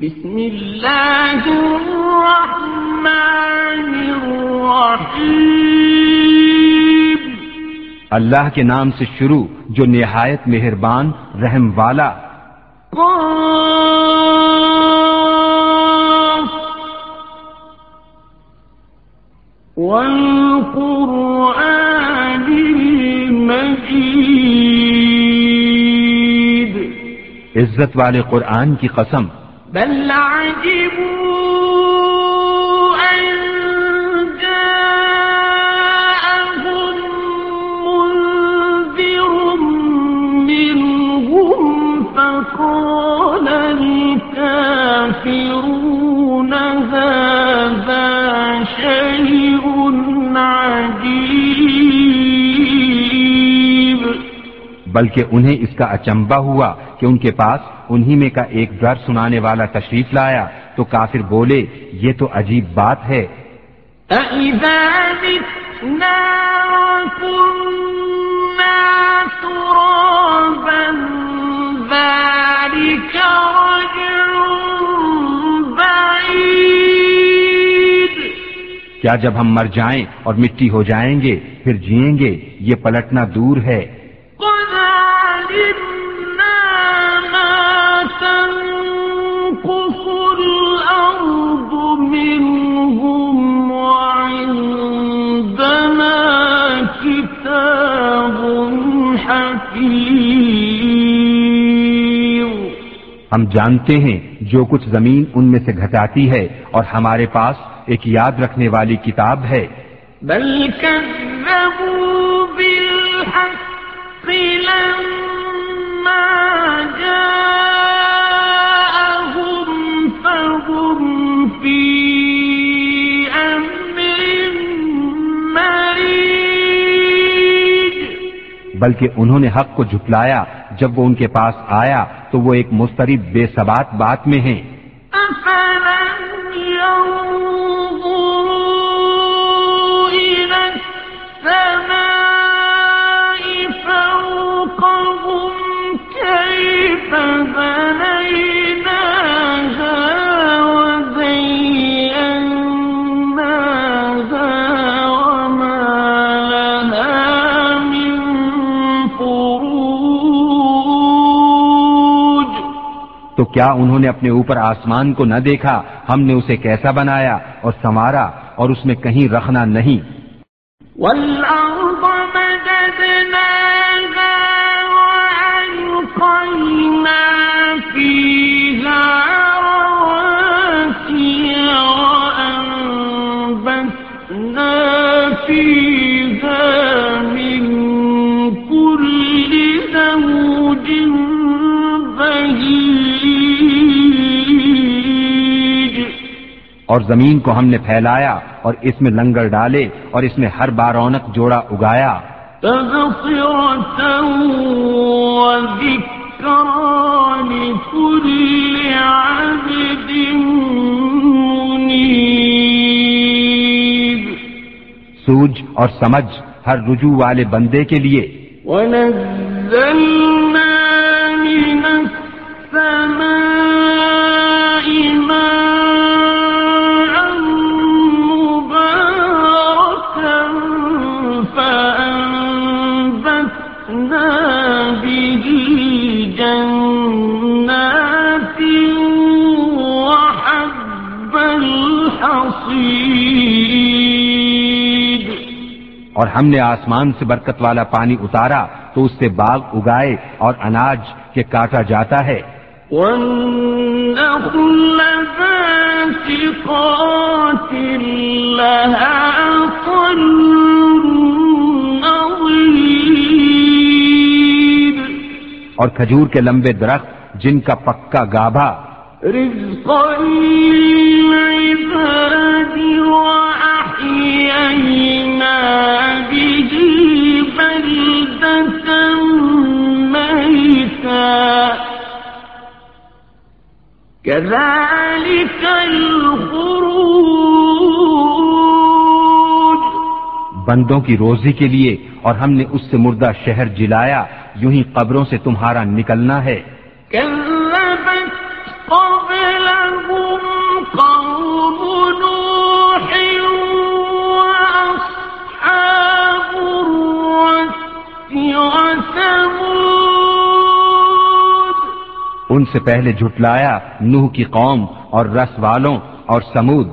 بسم الله الرحمن الرحيم. اللہ کے نام سے شروع جو نہایت مہربان رحم والا۔ والقرآن المجيد عزت والے قرآن کی قسم بل عجبوا بلکہ انہیں اس کا اچمبا ہوا کہ ان کے پاس انہی میں کا ایک ڈر سنانے والا تشریف لایا تو کافر بولے یہ تو عجیب بات ہے۔ کیا جب ہم مر جائیں اور مٹی ہو جائیں گے پھر جئیں گے یہ پلٹنا دور ہے۔ ہم جانتے ہیں جو کچھ زمین ان میں سے گھٹاتی ہے اور ہمارے پاس ایک یاد رکھنے والی کتاب ہے۔ بل بالحق لما جاءهم فهم في أمر مريج بلکہ انہوں نے حق کو جھٹلایا جب وہ ان کے پاس آیا تو وہ ایک مسترب بے ثبات بات میں ہیں۔ کیا انہوں نے اپنے اوپر آسمان کو نہ دیکھا؟ ہم نے اسے کیسا بنایا اور سنوارا اور اس میں کہیں رکھنا نہیں۔ اور زمین کو ہم نے پھیلایا اور اس میں لنگر ڈالے اور اس میں ہر بار رونق جوڑا اگایا۔ سوج اور سمجھ ہر رجوع والے بندے کے لیے۔ الحصيد اور ہم نے آسمان سے برکت والا پانی اتارا تو اس سے باغ اگائے اور اناج کے کاٹا جاتا ہے۔ والنخل باسقات لها اور کھجور کے لمبے درخت جن کا پکا گابھا رزقا كذلك الخروج. بندوں کی روزی کے لیے اور ہم نے اس سے مردہ شہر جلایا یوں ہی قبروں سے تمہارا نکلنا ہے۔ ان سے پہلے جھٹلایا نوح کی قوم اور رس والوں اور سمود۔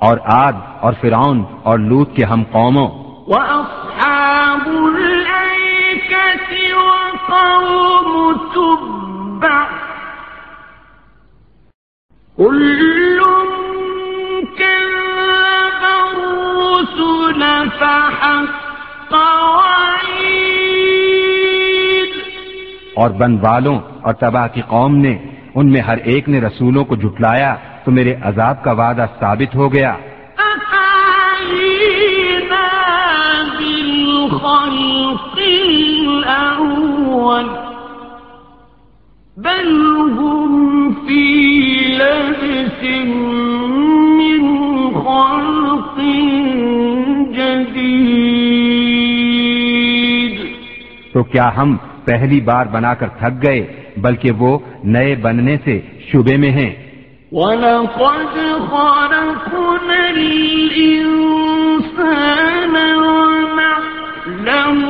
اور عاد اور فرعون اور لوت کے ہم قوموں۔ وأصحاب الأيكة وقوم تبع۔ كل كذب الرسل فحق وعيد اور بن والوں اور تباہ کی قوم نے ان میں ہر ایک نے رسولوں کو جھٹلایا تو میرے عذاب کا وعدہ ثابت ہو گیا۔ بل في لبس من خلق جديد. تو کیا ہم پہلی بار بنا کر تھک گئے بلکہ وہ نئے بننے سے شبے میں ہیں؟ ولقد خلقنا الإنسان ونعلم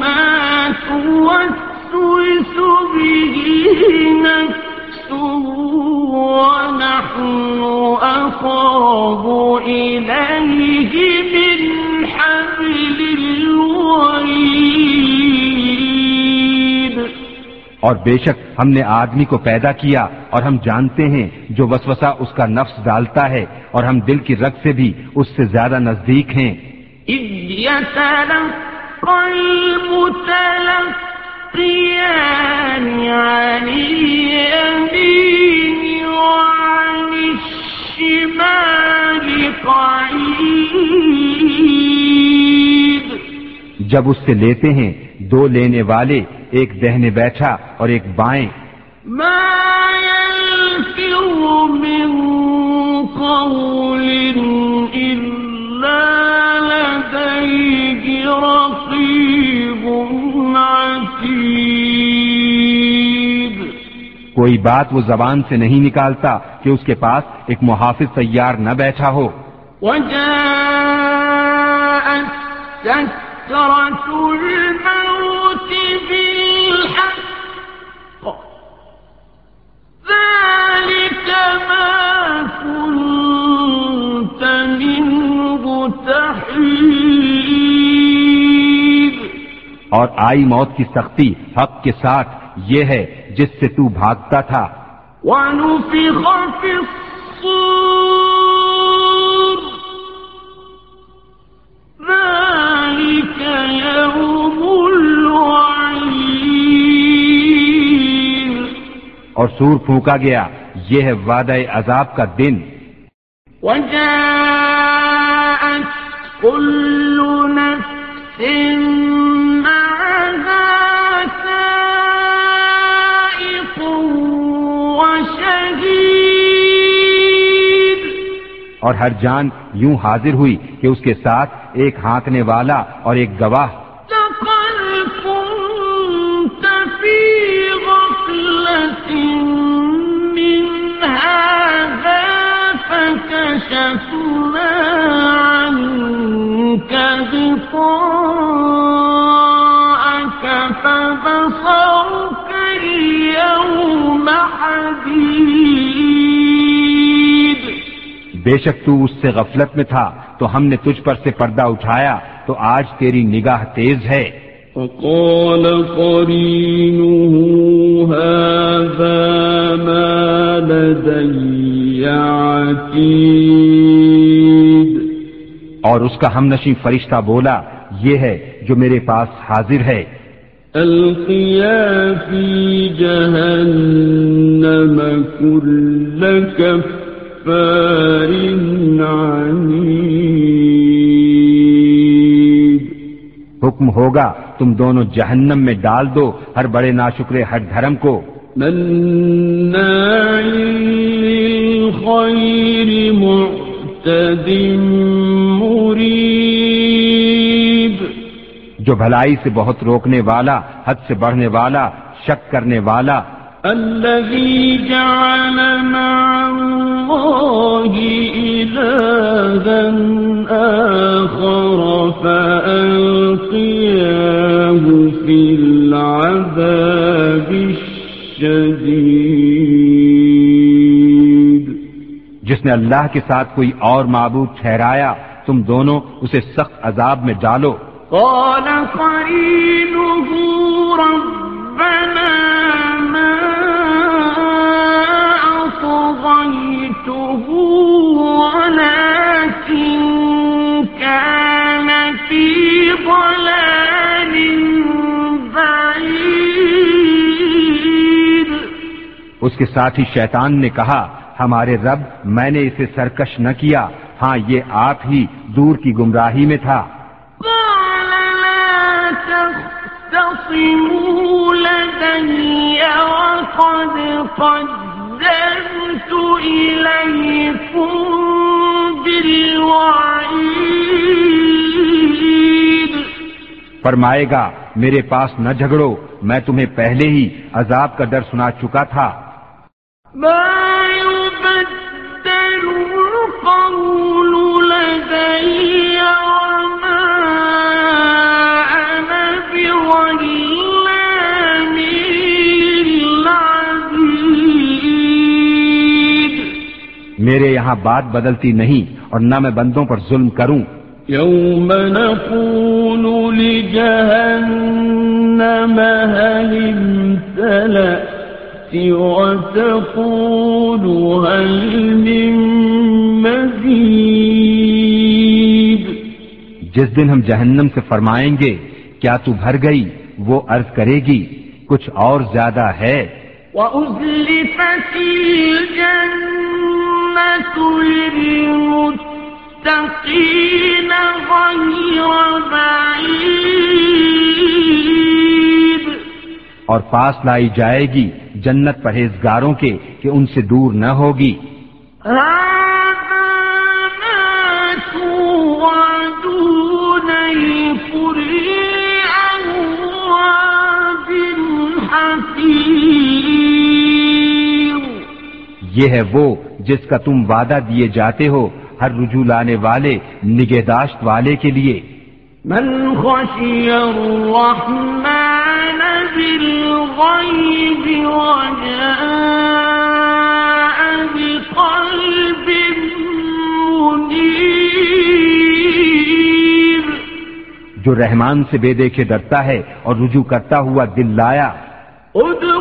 ما توسوس به نفسه ونحن أقرب إليه من حبل الوريد. اور بے شک ہم نے آدمی کو پیدا کیا اور ہم جانتے ہیں جو وسوسہ اس کا نفس ڈالتا ہے اور ہم دل کی رگ سے بھی اس سے زیادہ نزدیک ہیں۔ المتلقيان عن اليمين جب اس سے لیتے ہیں دو لینے والے ایک دہنے بیٹھا اور ایک بائیں۔ ما يلفظ من قول بات وہ زبان سے نہیں نکالتا کہ اس کے پاس ایک محافظ تیار نہ بیٹھا ہو۔ اور آئی موت کی سختی حق کے ساتھ یہ ہے جس سے تو بھاگتا تھا۔ اور سور پھونکا گیا۔ یہ ہے وعدہ عذاب کا دن۔ وجاءت كل نفس اور ہر جان یوں حاضر ہوئی کہ اس کے ساتھ ایک ہانکنے والا اور ایک گواہ فبصرك اليوم حديد بے شک تو اس سے غفلت میں تھا تو ہم نے تجھ پر سے پردہ اٹھایا تو آج تیری نگاہ تیز ہے۔ وقال قرينه هذا ما لدي عتيد۔ اور اس کا ہم نشیں فرشتہ بولا یہ ہے جو میرے پاس حاضر ہے۔ القيا في جهنم كل عنيد حکم ہوگا تم دونوں جہنم میں ڈال دو ہر بڑے ناشکرے ہر دھرم کو۔ معتد مريب جو بھلائی سے بہت روکنے والا حد سے بڑھنے والا شک کرنے والا۔ الذي جعل الله إلها آخر فألقياه في العذاب الشديد. جس نے اللہ کے ساتھ کوئی اور معبود ٹھہرایا تم دونوں اسے سخت عذاب میں ڈالو۔ قال قرينه ربنا ما أطغيته اس کے ساتھی شیطان نے کہا ہمارے رب میں نے اسے سرکش نہ کیا۔ ہاں یہ آپ ہی دور کی گمراہی میں تھا۔ قال فرمائے گا میرے پاس نہ جھگڑو میں تمہیں پہلے ہی عذاب کا ڈر سنا چکا تھا۔ میرے یہاں بات بدلتی نہیں اور نہ میں بندوں پر ظلم کروں۔ يوم نقول لجهنم هل امتلأت وتقول هل من مزيد؟ جس دن ہم جہنم سے فرمائیں گے کیا تو بھر گئی؟ وہ عرض کرے گی کچھ اور زیادہ ہے۔ وأزلفت الجنة للمتقين غير بعيد۔ اور پاس لائی جائے گی جنت پرہیزگاروں کے کہ ان سے دور نہ ہوگی۔ یہ ہے وہ جس کا تم وعدہ دیے جاتے ہو ہر رجوع لانے والے نگہداشت والے کے لیے۔ من خشي الرحمن بالغيب وجاء بقلب منيب جو رحمان سے بے دیکھے ڈرتا ہے اور رجوع کرتا ہوا دل لایا۔ ادخلوها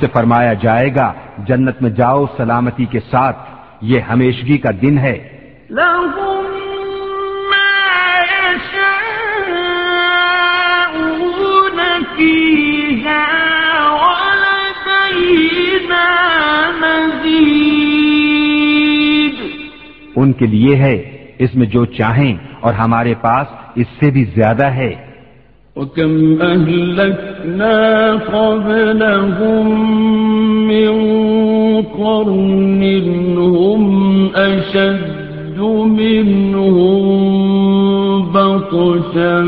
سے فرمایا جائے گا جنت میں جاؤ سلامتی کے ساتھ یہ ہمیشگی کا دن ہے۔ ان کے لیے ہے اس میں جو چاہیں اور ہمارے پاس اس سے بھی زیادہ ہے۔ وكم أهلكنا قبلهم من قرن هم أشد منهم بطشا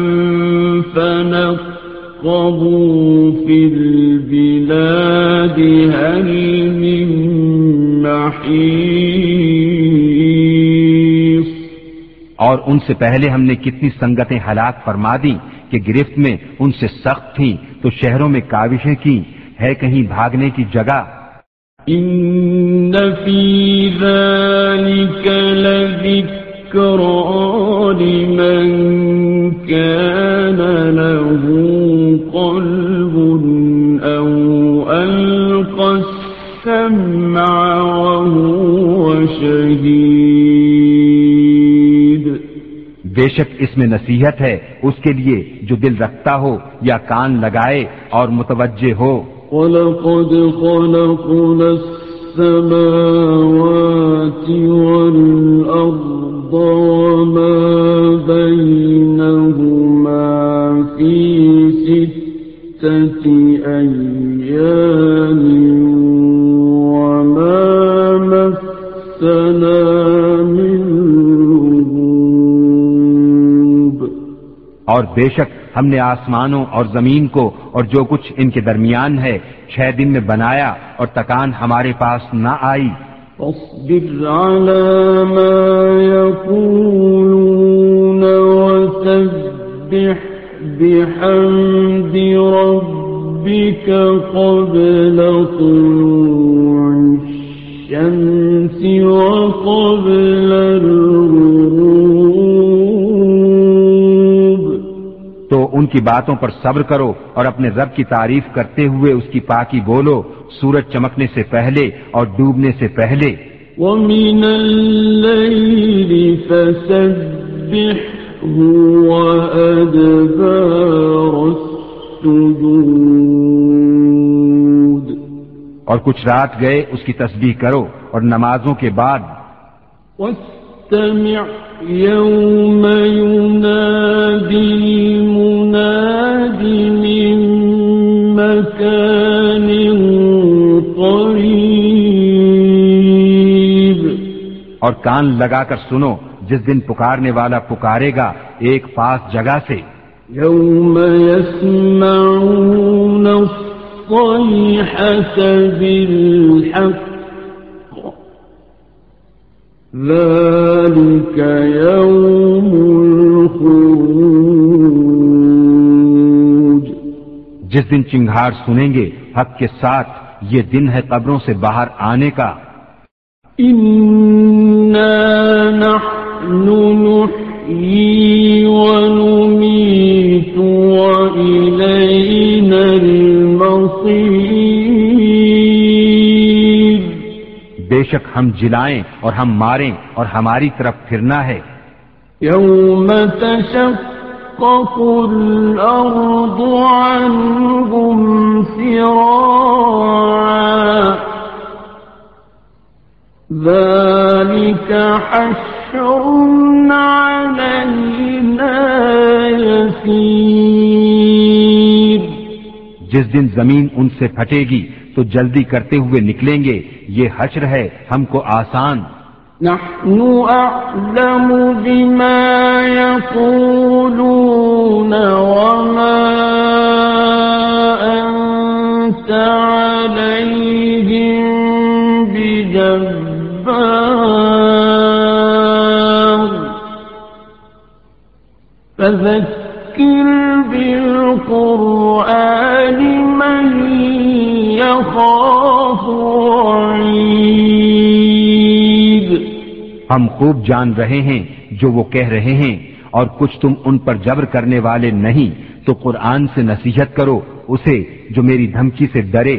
فنقبوا في البلاد هل من محيص اور ان سے پہلے ہم نے کتنی سنگتیں ہلاک فرما دی کہ گرفت میں ان سے سخت تھیں، تو شہروں میں کاوشیں کی ہے کہیں بھاگنے کی جگہ۔ ان فی ذالک لذکر لمن کان شک اس میں نصیحت ہے، اس کے لیے جو دل رکھتا ہو یا کان لگائے اور متوجہ ہو۔ ولقد ہم نے آسمانوں اور زمین کو اور جو کچھ ان کے درمیان ہے چھ دن میں بنایا اور تکان ہمارے پاس نہ آئی۔ فاصبر على ما يقولون وسبح بحمد ربك قبل طلوع الشمس وقبل الغروب ان کی باتوں پر صبر کرو اور اپنے رب کی تعریف کرتے ہوئے اس کی پاکی بولو۔ سورج چمکنے سے پہلے اور ڈوبنے سے پہلے۔ ومن الليل فسبحه وأدبار السجود اور کچھ رات گئے اس کی تسبیح کرو اور نمازوں کے بعد۔ واستمع يوم ينادي المناد من مكان قريب. اور کان لگا کر سنو جس دن پکارنے والا پکارے گا ایک پاس جگہ سے۔ يوم يسمعون الصيحة بالحق. ذلك يوم الخروج۔ جس دن چنگھار سنیں گے حق کے ساتھ یہ دن ہے قبروں سے باہر آنے کا۔ إنا نحن نحيي ونميت وإلينا بے شک ہم جلائیں اور ہم ماریں اور ہماری طرف پھرنا ہے۔ يوم تشقق الأرض عنهم سراعا۔ ذلك حشر علينا يسير۔ جس دن زمین ان سے پھٹے گی تو جلدی کرتے ہوئے نکلیں گے، یہ حشر ہے ہم کو آسان۔ نحن أعلم بما يقولون وما أنت عليهم بجبار۔ فذكر ہم خوب جان رہے ہیں جو وہ کہہ رہے ہیں، اور کچھ تم ان پر جبر کرنے والے نہیں، تو قرآن سے نصیحت کرو، اسے جو میری دھمکی سے ڈرے